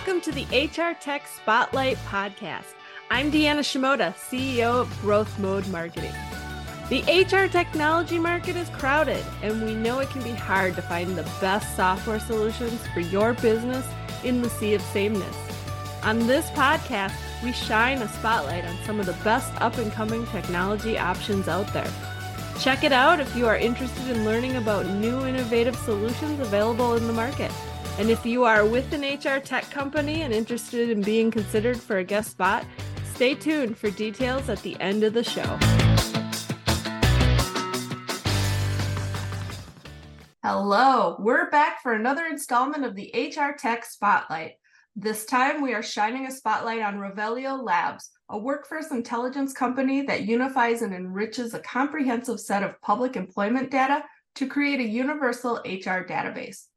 Welcome to the HR Tech Spotlight Podcast. I'm Deanna Shimoda, CEO of Growth Mode Marketing. The HR technology market is crowded, and we know it can be hard to find the best software solutions for your business in the sea of sameness. On this podcast, we shine a spotlight on some of the best up and coming technology options out there. Check it out if you are interested in learning about new innovative solutions available in the market. And if you are with an HR tech company and interested in being considered for a guest spot, stay tuned for details at the end of the show. Hello, we're back for another installment of the HR Tech Spotlight. This time we are shining a spotlight on Revelio Labs, a workforce intelligence company that unifies and enriches a comprehensive set of public employment data to create a universal HR database.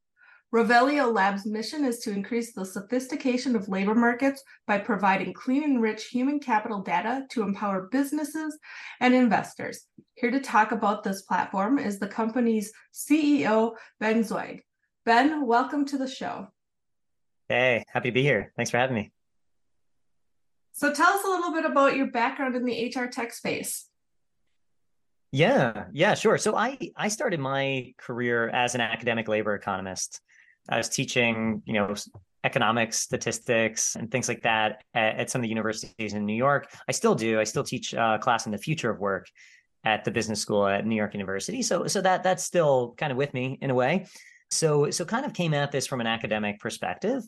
Revelio Labs' mission is to increase the sophistication of labor markets by providing clean and rich human capital data to empower businesses and investors. Here to talk about this platform is the company's CEO, Ben Zweig. Ben, welcome to the show. Hey, happy to be here. Thanks for having me. So tell us a little bit about your background in the HR tech space. Yeah, yeah, sure. So I I started my career as an academic labor economist. I was teaching, you know, economics, statistics, and things like that at, at some of the universities in New York. I still do. I still teach a uh, class in the future of work at the business school at New York University. So, so that that's still kind of with me in a way. So, so kind of came at this from an academic perspective,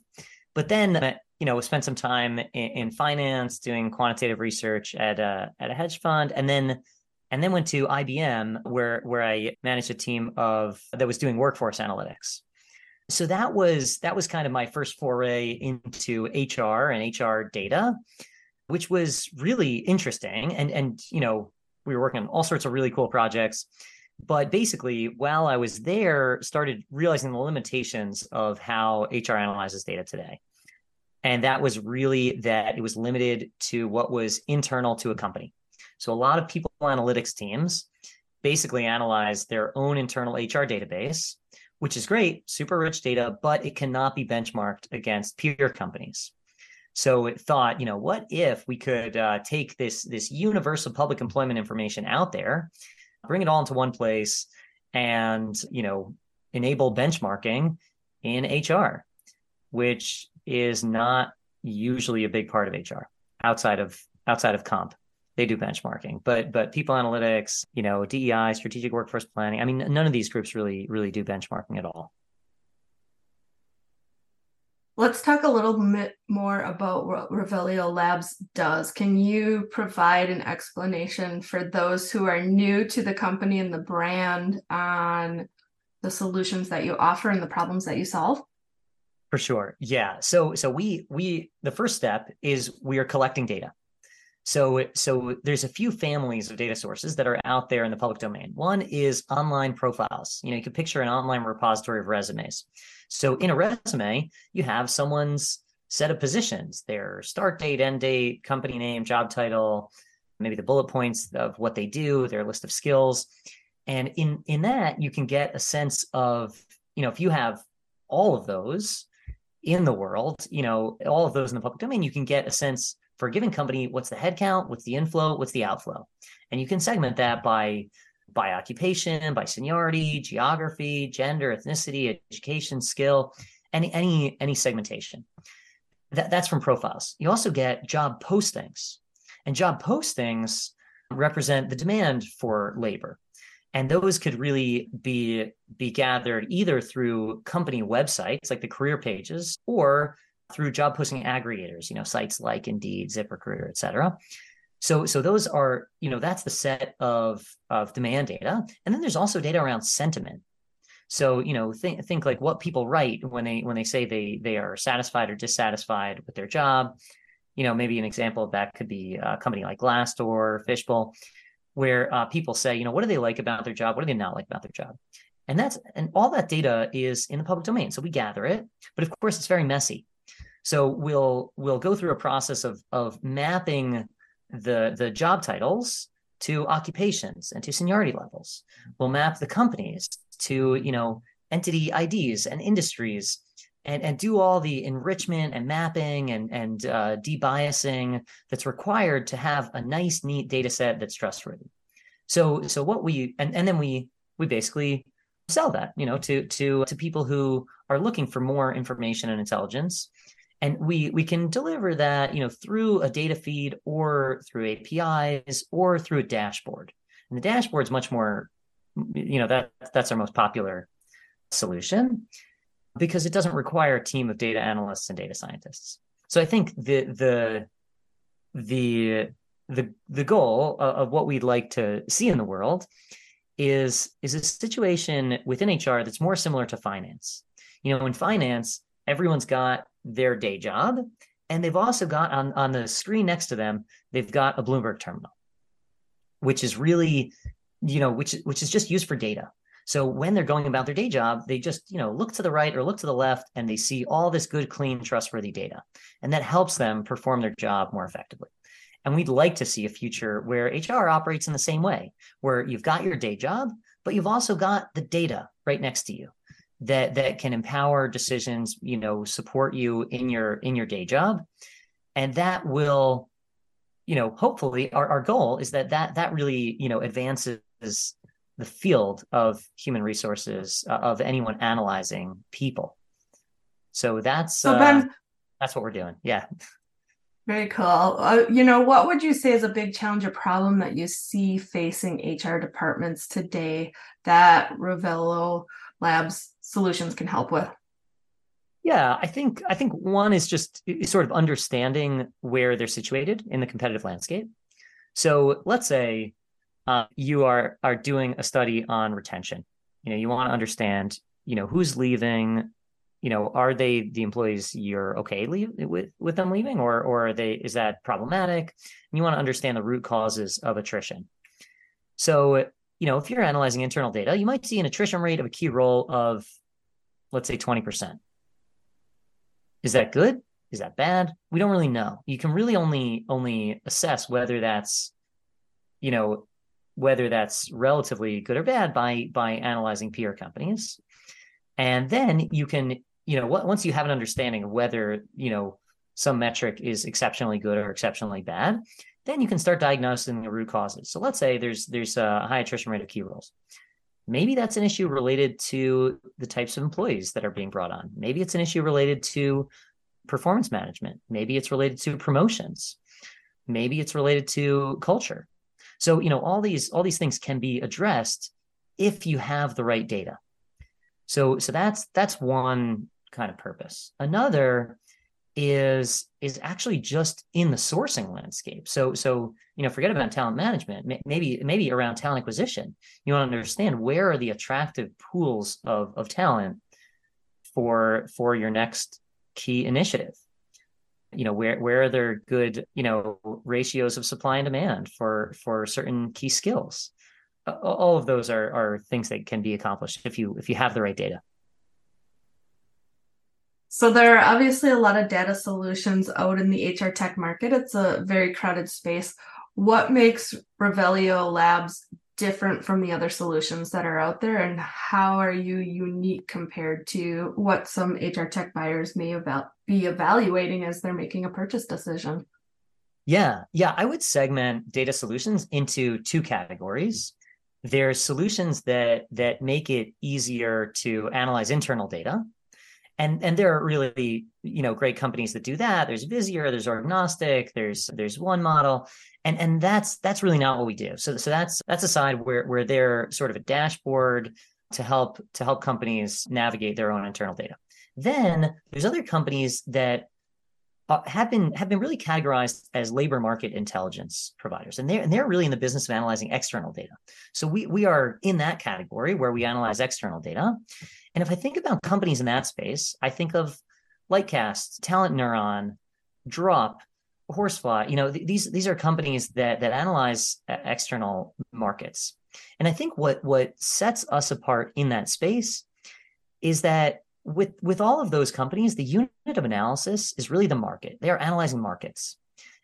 but then you know spent some time in, in finance doing quantitative research at a at a hedge fund, and then and then went to IBM where where I managed a team of that was doing workforce analytics so that was that was kind of my first foray into hr and hr data which was really interesting. And and you know we were working on all sorts of really cool projects. But basically while i was there started realizing the limitations of how hr analyzes data today. And that was really that it was limited to what was internal to a company. So a lot of people analytics teams basically analyze their own internal hr database which is great, super rich data, but it cannot be benchmarked against peer companies. So it thought, you know, what if we could uh, take this this universal public employment information out there, bring it all into one place, and you know, enable benchmarking in HR, which is not usually a big part of HR outside of outside of comp they do benchmarking but but people analytics you know dei strategic workforce planning i mean none of these groups really really do benchmarking at all. Let's talk a little bit more about what revelio labs does. Can you provide an explanation for those who are new to the company and the brand on the solutions that you offer and the problems that you solve? For sure. Yeah. So so we we the first step is we are collecting data so, so there's a few families of data sources that are out there in the public domain. One is online profiles. You know, you can picture an online repository of resumes. So in a resume, you have someone's set of positions, their start date, end date, company name, job title, maybe the bullet points of what they do, their list of skills. And in in that, you can get a sense of, you know, if you have all of those in the world, you know, all of those in the public domain, you can get a sense for a given company, what's the headcount, what's the inflow, what's the outflow, and you can segment that by by occupation, by seniority, geography, gender, ethnicity, education, skill, any any any segmentation. That, that's from profiles. You also get job postings, and job postings represent the demand for labor and those could really be be gathered either through company websites like the career pages or through job posting aggregators, you know, sites like Indeed, ZipRecruiter, et cetera. So, so those are, you know, that's the set of of demand data, and then there's also data around sentiment. So, you know, think think like what people write when they when they say they they are satisfied or dissatisfied with their job. You know, maybe an example of that could be a company like Glassdoor, Fishbowl, where uh, people say, you know, what do they like about their job? What do they not like about their job? And that's and all that data is in the public domain. So we gather it, but of course it's very messy. So we'll we'll go through a process of of mapping the the job titles to occupations and to seniority levels. We'll map the companies to you know entity IDs and industries and and do all the enrichment and mapping and and uh, debiasing that's required to have a nice neat data set that's trustworthy so so what we and and then we we basically sell that you know to to to people who are looking for more information and intelligence and we we can deliver that you know through a data feed or through apis or through a dashboard and the dashboard is much more mm, you know that that's our most popular solution because it doesn't require a team of data analysts and data scientists so i think the the the the the goal of what we'd like to see in the world is is a situation within HR that's more similar to finance. You know, in finance, everyone's got their day job, and they've also got on on the screen next to them, they've got a Bloomberg terminal, which is really, you know, which which is just used for data. So when they're going about their day job, they just, you know, look to the right or look to the left and they see all this good, clean, trustworthy data. And that helps them perform their job more effectively. And we'd like to see a future where HR operates in the same way, where you've got your day job, but you've also got the data right next to you that that can empower decisions, you know, support you in your in your day job. And that will, you know, hopefully our, our goal is that that that really, you know, advances the field of human resources uh, of anyone analyzing people. So that's so ben, uh, that's what we're doing. Yeah. Very cool. Uh, you know, what would you say is a big challenge or problem that you see facing HR departments today that Revelio Labs solutions can help with? Yeah, I think I think one is just sort of understanding where they're situated in the competitive landscape. So let's say uh, you are are doing a study on retention. You know, you want to understand, you know, who's leaving, you know, are they the employees you're okay leave, with with them leaving, or or are they is that problematic? And you want to understand the root causes of attrition. So, you know, if you're analyzing internal data, you might see an attrition rate of a key role of, let's say, twenty percent. Is that good? Is that bad? We don't really know. You can really only only assess whether that's, you know, whether that's relatively good or bad by by analyzing peer companies and then you can you know, once you have an understanding of whether, you know, some metric is exceptionally good or exceptionally bad, then you can start diagnosing the root causes. So let's say there's there's a high attrition rate of key roles. Maybe that's an issue related to the types of employees that are being brought on. Maybe it's an issue related to performance management. Maybe it's related to promotions. Maybe it's related to culture. So, you know, all these all these things can be addressed if you have the right data. So so that's that's one kind of purpose. Another is is actually just in the sourcing landscape. So so you know forget about talent management. Maybe maybe around talent acquisition. You want to understand where are the attractive pools of of talent for for your next key initiative. You know where where are there good you know ratios of supply and demand for for certain key skills. All of those are are things that can be accomplished if you if you have the right data. So there are obviously a lot of data solutions out in the HR tech market. It's a very crowded space. What makes Revelio Labs different from the other solutions that are out there and how are you unique compared to what some HR tech buyers may eval- be evaluating as they're making a purchase decision? Yeah, yeah, I would segment data solutions into two categories. There's solutions that that make it easier to analyze internal data and and there are really you know great companies that do that. There's Visier there's Orgnostic there's there's One Model. And and that's that's really not what we do. So so that's that's a side where where they're sort of a dashboard to help to help companies navigate their own internal data. Then there's other companies that uh, have been have been really categorized as labor market intelligence providers, and they're and they're really in the business of analyzing external data. So we we are in that category where we analyze external data, and if I think about companies in that space, I think of Lightcast, Talent Neuron, Draup, Horsefly. You know, th- these these are companies that that analyze uh, external markets. And I think what what sets us apart in that space is that with with all of those companies, the unit of analysis is really the market. They are analyzing markets.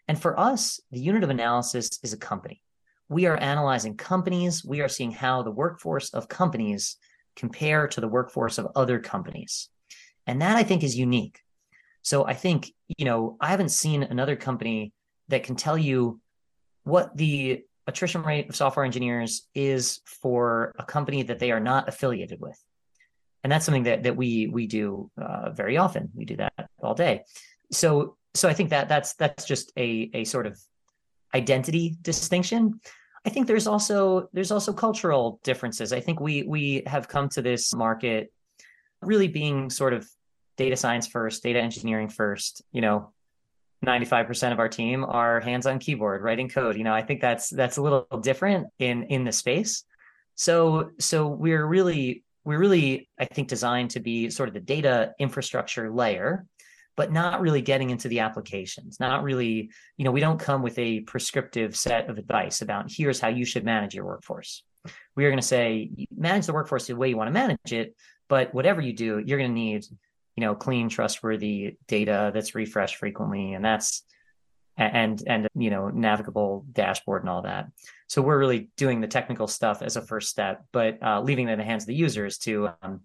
And for us, the unit of analysis is a company. We are analyzing companies. We are seeing how the workforce of companies compare to the workforce of other companies. And that I think is unique. So I think, you know, I haven't seen another company that can tell you what the attrition rate of software engineers is for a company that they are not affiliated with. And that's something that that we we do uh, very often. We do that all day. So so I think that that's that's just a a sort of identity distinction. I think there's also there's also cultural differences. I think we we have come to this market really being sort of data science first, data engineering first. You know, 95% of our team are hands on keyboard writing code. You know, I think that's that's a little different in in the space. So so we're really we're really I think designed to be sort of the data infrastructure layer but not really getting into the applications not really you know we don't come with a prescriptive set of advice about here's how you should manage your workforce. We are going to say manage the workforce the way you want to manage it but whatever you do you're going to need you know clean trustworthy data that's refreshed frequently and that's and and you know navigable dashboard and all that. So we're really doing the technical stuff as a first step but uh, leaving it in the hands of the users to um,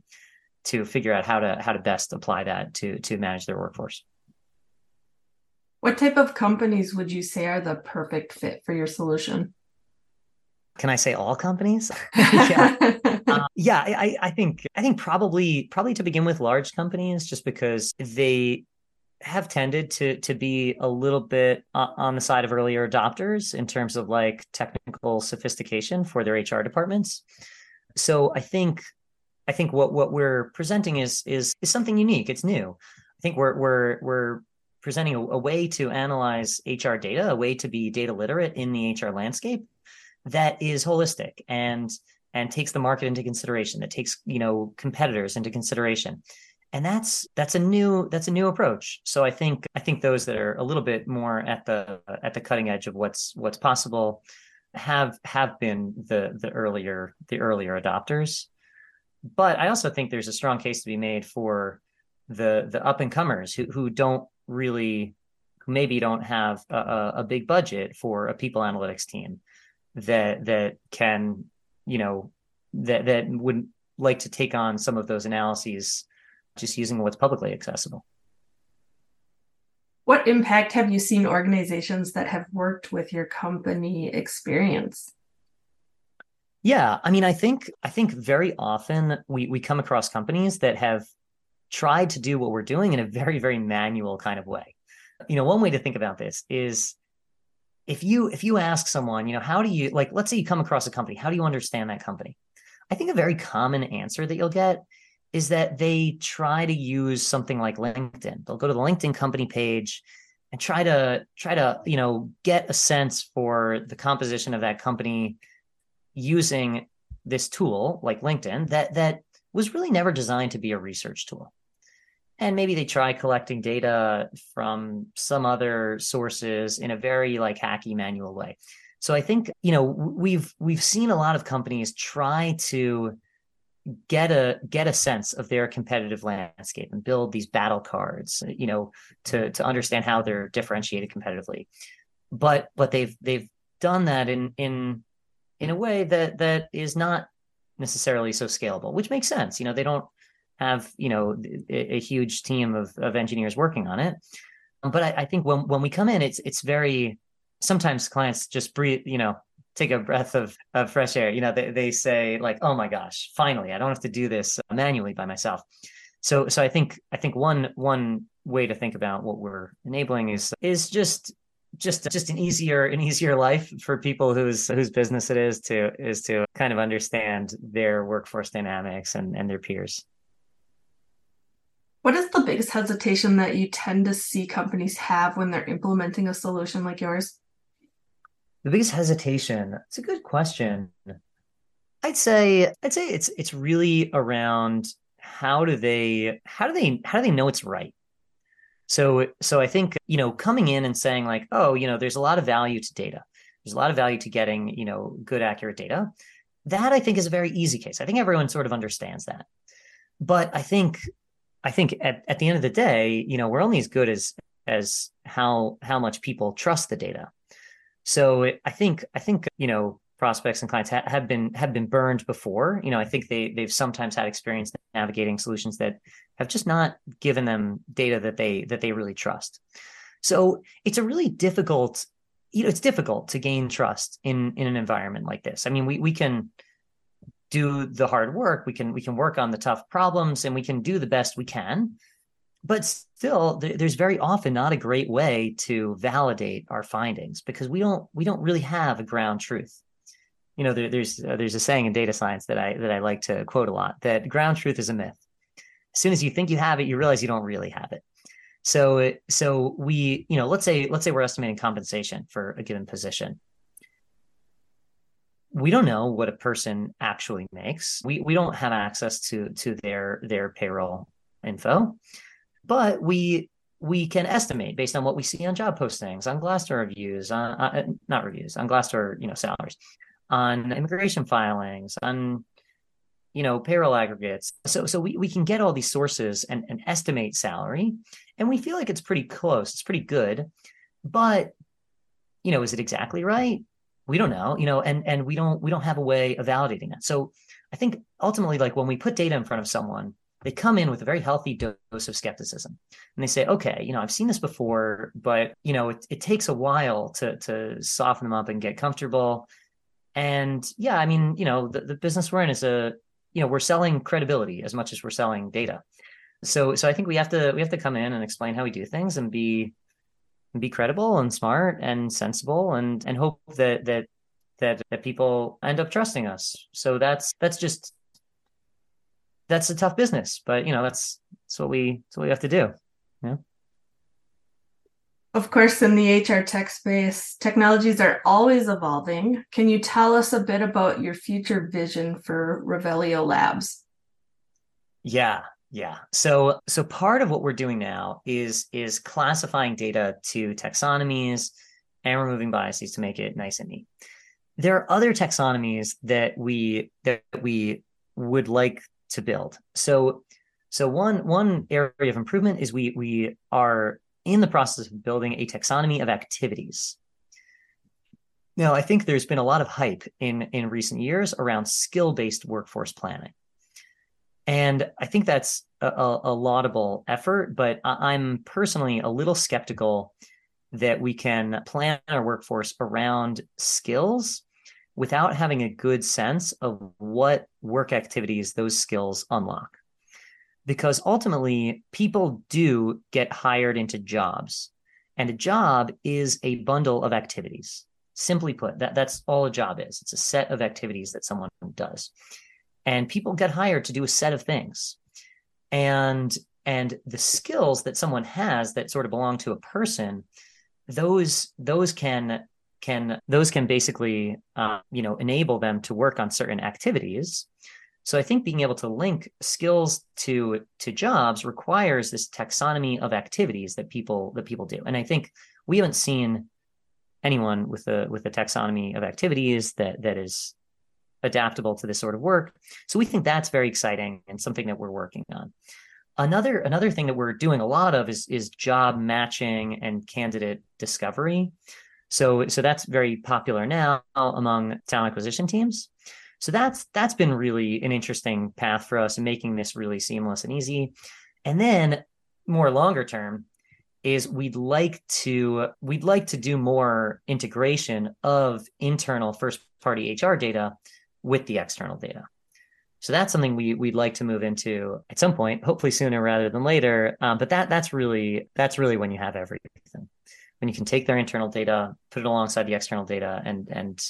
to figure out how to how to best apply that to to manage their workforce. What type of companies would you say are the perfect fit for your solution? Can i say all companies? Yeah. Uh, yeah I, I think i think probably probably to begin with large companies just because they have tended to to be a little bit uh, on the side of earlier adopters in terms of like technical sophistication for their HR departments. So I think I think what what we're presenting is is is something unique. It's new. I think we're we're we're presenting a, a way to analyze HR data, a way to be data literate in the HR landscape that is holistic and and takes the market into consideration that takes you know competitors into consideration and that's that's a new that's a new approach. So i think i think those that are a little bit more at the at the cutting edge of what's what's possible have have been the the earlier the earlier adopters. But i also think there's a strong case to be made for the the up and comers who who don't really maybe don't have a, a big budget for a people analytics team that that can you know that that would like to take on some of those analyses just using what's publicly accessible. What impact have you seen organizations that have worked with your company experience? Yeah, I mean, I think I think very often we we come across companies that have tried to do what we're doing in a very very manual kind of way. You know, one way to think about this is if you if you ask someone, you know, how do you like let's say you come across a company, how do you understand that company? I think a very common answer that you'll get is that they try to use something like LinkedIn. They'll go to the LinkedIn company page and try to try to, you know, get a sense for the composition of that company using this tool like LinkedIn that that was really never designed to be a research tool. And maybe they try collecting data from some other sources in a very like hacky manual way. So I think, you know, we've we've seen a lot of companies try to get a get a sense of their competitive landscape and build these battle cards you know to to understand how they're differentiated competitively. But but they've they've done that in in in a way that that is not necessarily so scalable which makes sense. You know they don't have you know a, a huge team of of engineers working on it. But I, I think when when we come in it's it's very sometimes clients just breathe you know take a breath of, of fresh air. You know, they, they say like, oh my gosh, finally, I don't have to do this uh, manually by myself. So, so I think, I think one, one way to think about what we're enabling is, is just, just, just an easier, an easier life for people whose, whose business it is to, is to kind of understand their workforce dynamics and, and their peers. What is the biggest hesitation that you tend to see companies have when they're implementing a solution like yours? The biggest hesitation it's a good question. I'd say i'd say it's it's really around how do they how do they how do they know it's right? So so i think you know coming in and saying like oh you know there's a lot of value to data. There's a lot of value to getting you know good accurate data. That i think is a very easy case. I think everyone sort of understands that. But i think i think at, at the end of the day you know we're only as good as as how how much people trust the data so I think I think you know prospects and clients ha- have been have been burned before. You know, I think they they've sometimes had experience navigating solutions that have just not given them data that they that they really trust. So it's a really difficult, you know, it's difficult to gain trust in in an environment like this. I mean, we we can do the hard work, we can we can work on the tough problems, and we can do the best we can. But still, there's very often not a great way to validate our findings because we don't we don't really have a ground truth you know there, there's uh, there's a saying in data science that I that I like to quote a lot that ground truth is a myth. As soon as you think you have it, you realize you don't really have it. So so we you know let's say let's say we're estimating compensation for a given position. We don't know what a person actually makes. We we don't have access to to their their payroll info, but we we can estimate based on what we see on job postings, on Glassdoor reviews, on uh, not reviews, on Glassdoor, you know, salaries on immigration filings, on you know payroll aggregates. So so we, we can get all these sources and, and estimate salary, and we feel like it's pretty close. It's pretty good, but you know, is it exactly right? We don't know. You know, and and we don't we don't have a way of validating that. So I think ultimately, like when we put data in front of someone, they come in with a very healthy dose of skepticism and they say okay you know i've seen this before but you know it, it takes a while to to soften them up and get comfortable and yeah, I mean, you know, the, the business we're in is a, you know, we're selling credibility as much as we're selling data. So so I think we have to we have to come in and explain how we do things and be be credible and smart and sensible and and hope that that that that people end up trusting us. So that's that's just that's a tough business, but you know, that's that's what we that's what we have to do. Yeah. Of course, in the HR tech space, technologies are always evolving. Can you tell us a bit about your future vision for Revelio Labs? Yeah, yeah. So so part of what we're doing now is is classifying data to taxonomies and removing biases to make it nice and neat. There are other taxonomies that we that we would like to build. So so one one area of improvement is we we are in the process of building a taxonomy of activities. Now, I think there's been a lot of hype in, in recent years around skill based workforce planning. And I think that's a, a, laudable effort, but I'm personally a little skeptical that we can plan our workforce around skills without having a good sense of what work activities those skills unlock. Because ultimately people do get hired into jobs and a job is a bundle of activities. Simply put that that's all a job is. It's a set of activities that someone does. And people get hired to do a set of things. And and the skills that someone has that sort of belong to a person those those can can those can basically uh, you know enable them to work on certain activities so I think being able to link skills to to jobs requires this taxonomy of activities that people that people do. And I think we haven't seen anyone with a with a taxonomy of activities that that is adaptable to this sort of work. So we think that's very exciting and something that we're working on. Another another thing that we're doing a lot of is is job matching and candidate discovery. So so that's very popular now among talent acquisition teams. So that's that's been really an interesting path for us in making this really seamless and easy. And then more longer term is we'd like to we'd like to do more integration of internal first party HR data with the external data. So that's something we we'd like to move into at some point, hopefully sooner rather than later. Um, but that that's really that's really when you have everything. When you can take their internal data, put it alongside the external data, and and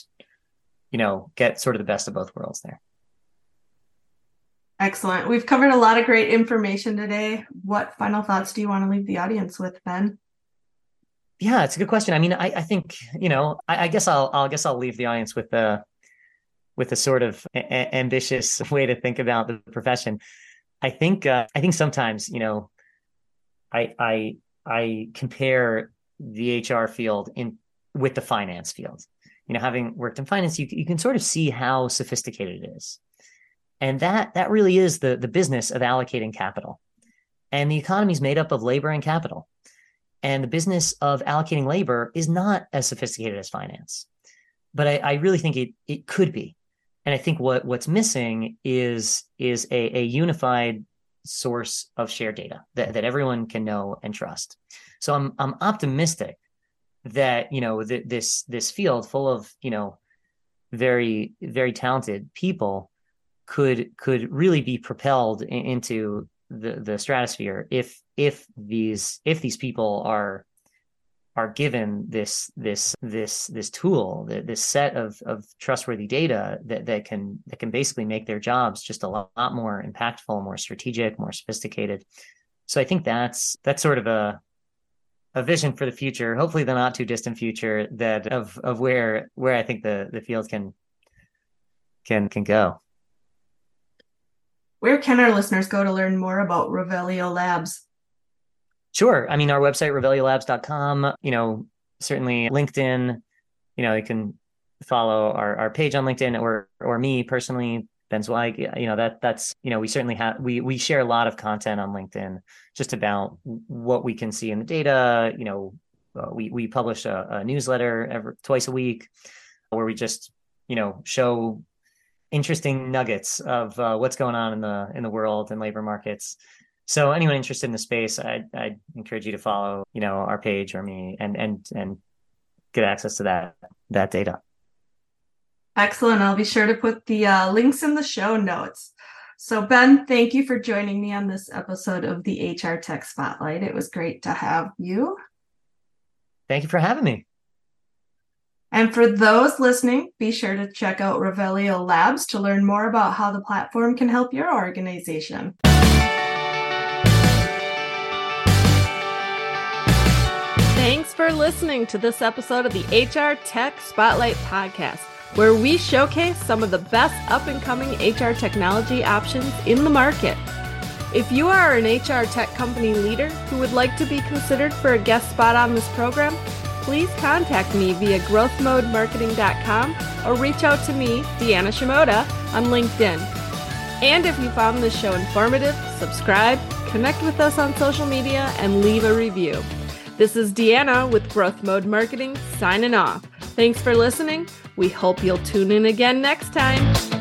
you know, get sort of the best of both worlds there. Excellent. We've covered a lot of great information today. What final thoughts do you want to leave the audience with, Ben? Yeah, it's a good question. I mean, I, I think you know, I, I, guess I'll, I'll guess I'll leave the audience with a with a sort of a- ambitious way to think about the profession. I think uh, I think sometimes you know, I I I compare the HR field in with the finance field you know, having worked in finance, you, you can sort of see how sophisticated it is. And that that really is the, the business of allocating capital. And the economy is made up of labor and capital. And the business of allocating labor is not as sophisticated as finance. but I, I really think it it could be. And I think what what's missing is is a, a unified source of shared data that, that everyone can know and trust. So I'm I'm optimistic that you know th- this this field full of you know very very talented people could could really be propelled in, into the the stratosphere if if these if these people are are given this this this this tool this set of of trustworthy data that that can that can basically make their jobs just a lot, lot more impactful more strategic more sophisticated. So i think that's that's sort of a a vision for the future hopefully the not too distant future that of of where where i think the the field can can can go. Where can our listeners go to learn more about revelio labs? Sure. I mean, our website, reveliolabs.com, you know, certainly LinkedIn, you know, you can follow our, our page on LinkedIn or, or me personally, Ben Zweig, you know, that that's, you know, we certainly have, we, we share a lot of content on LinkedIn just about what we can see in the data. You know, uh, we, we publish a, a newsletter every twice a week where we just, you know, show interesting nuggets of uh, what's going on in the, in the world and labor markets. So anyone interested in the space, I'd, I'd encourage you to follow, you know, our page or me and and and get access to that that data. Excellent. I'll be sure to put the uh, links in the show notes. So Ben, thank you for joining me on this episode of the HR Tech Spotlight. It was great to have you. Thank you for having me. And for those listening, be sure to check out Revelio Labs to learn more about how the platform can help your organization. Thanks for listening to this episode of the HR Tech Spotlight Podcast, where we showcase some of the best up and coming HR technology options in the market. If you are an HR tech company leader who would like to be considered for a guest spot on this program, please contact me via growthmodemarketing.com or reach out to me, Deanna Shimoda, on LinkedIn. And if you found this show informative, subscribe, connect with us on social media, and leave a review. This is Deanna with Growth Mode Marketing signing off. Thanks for listening. We hope you'll tune in again next time.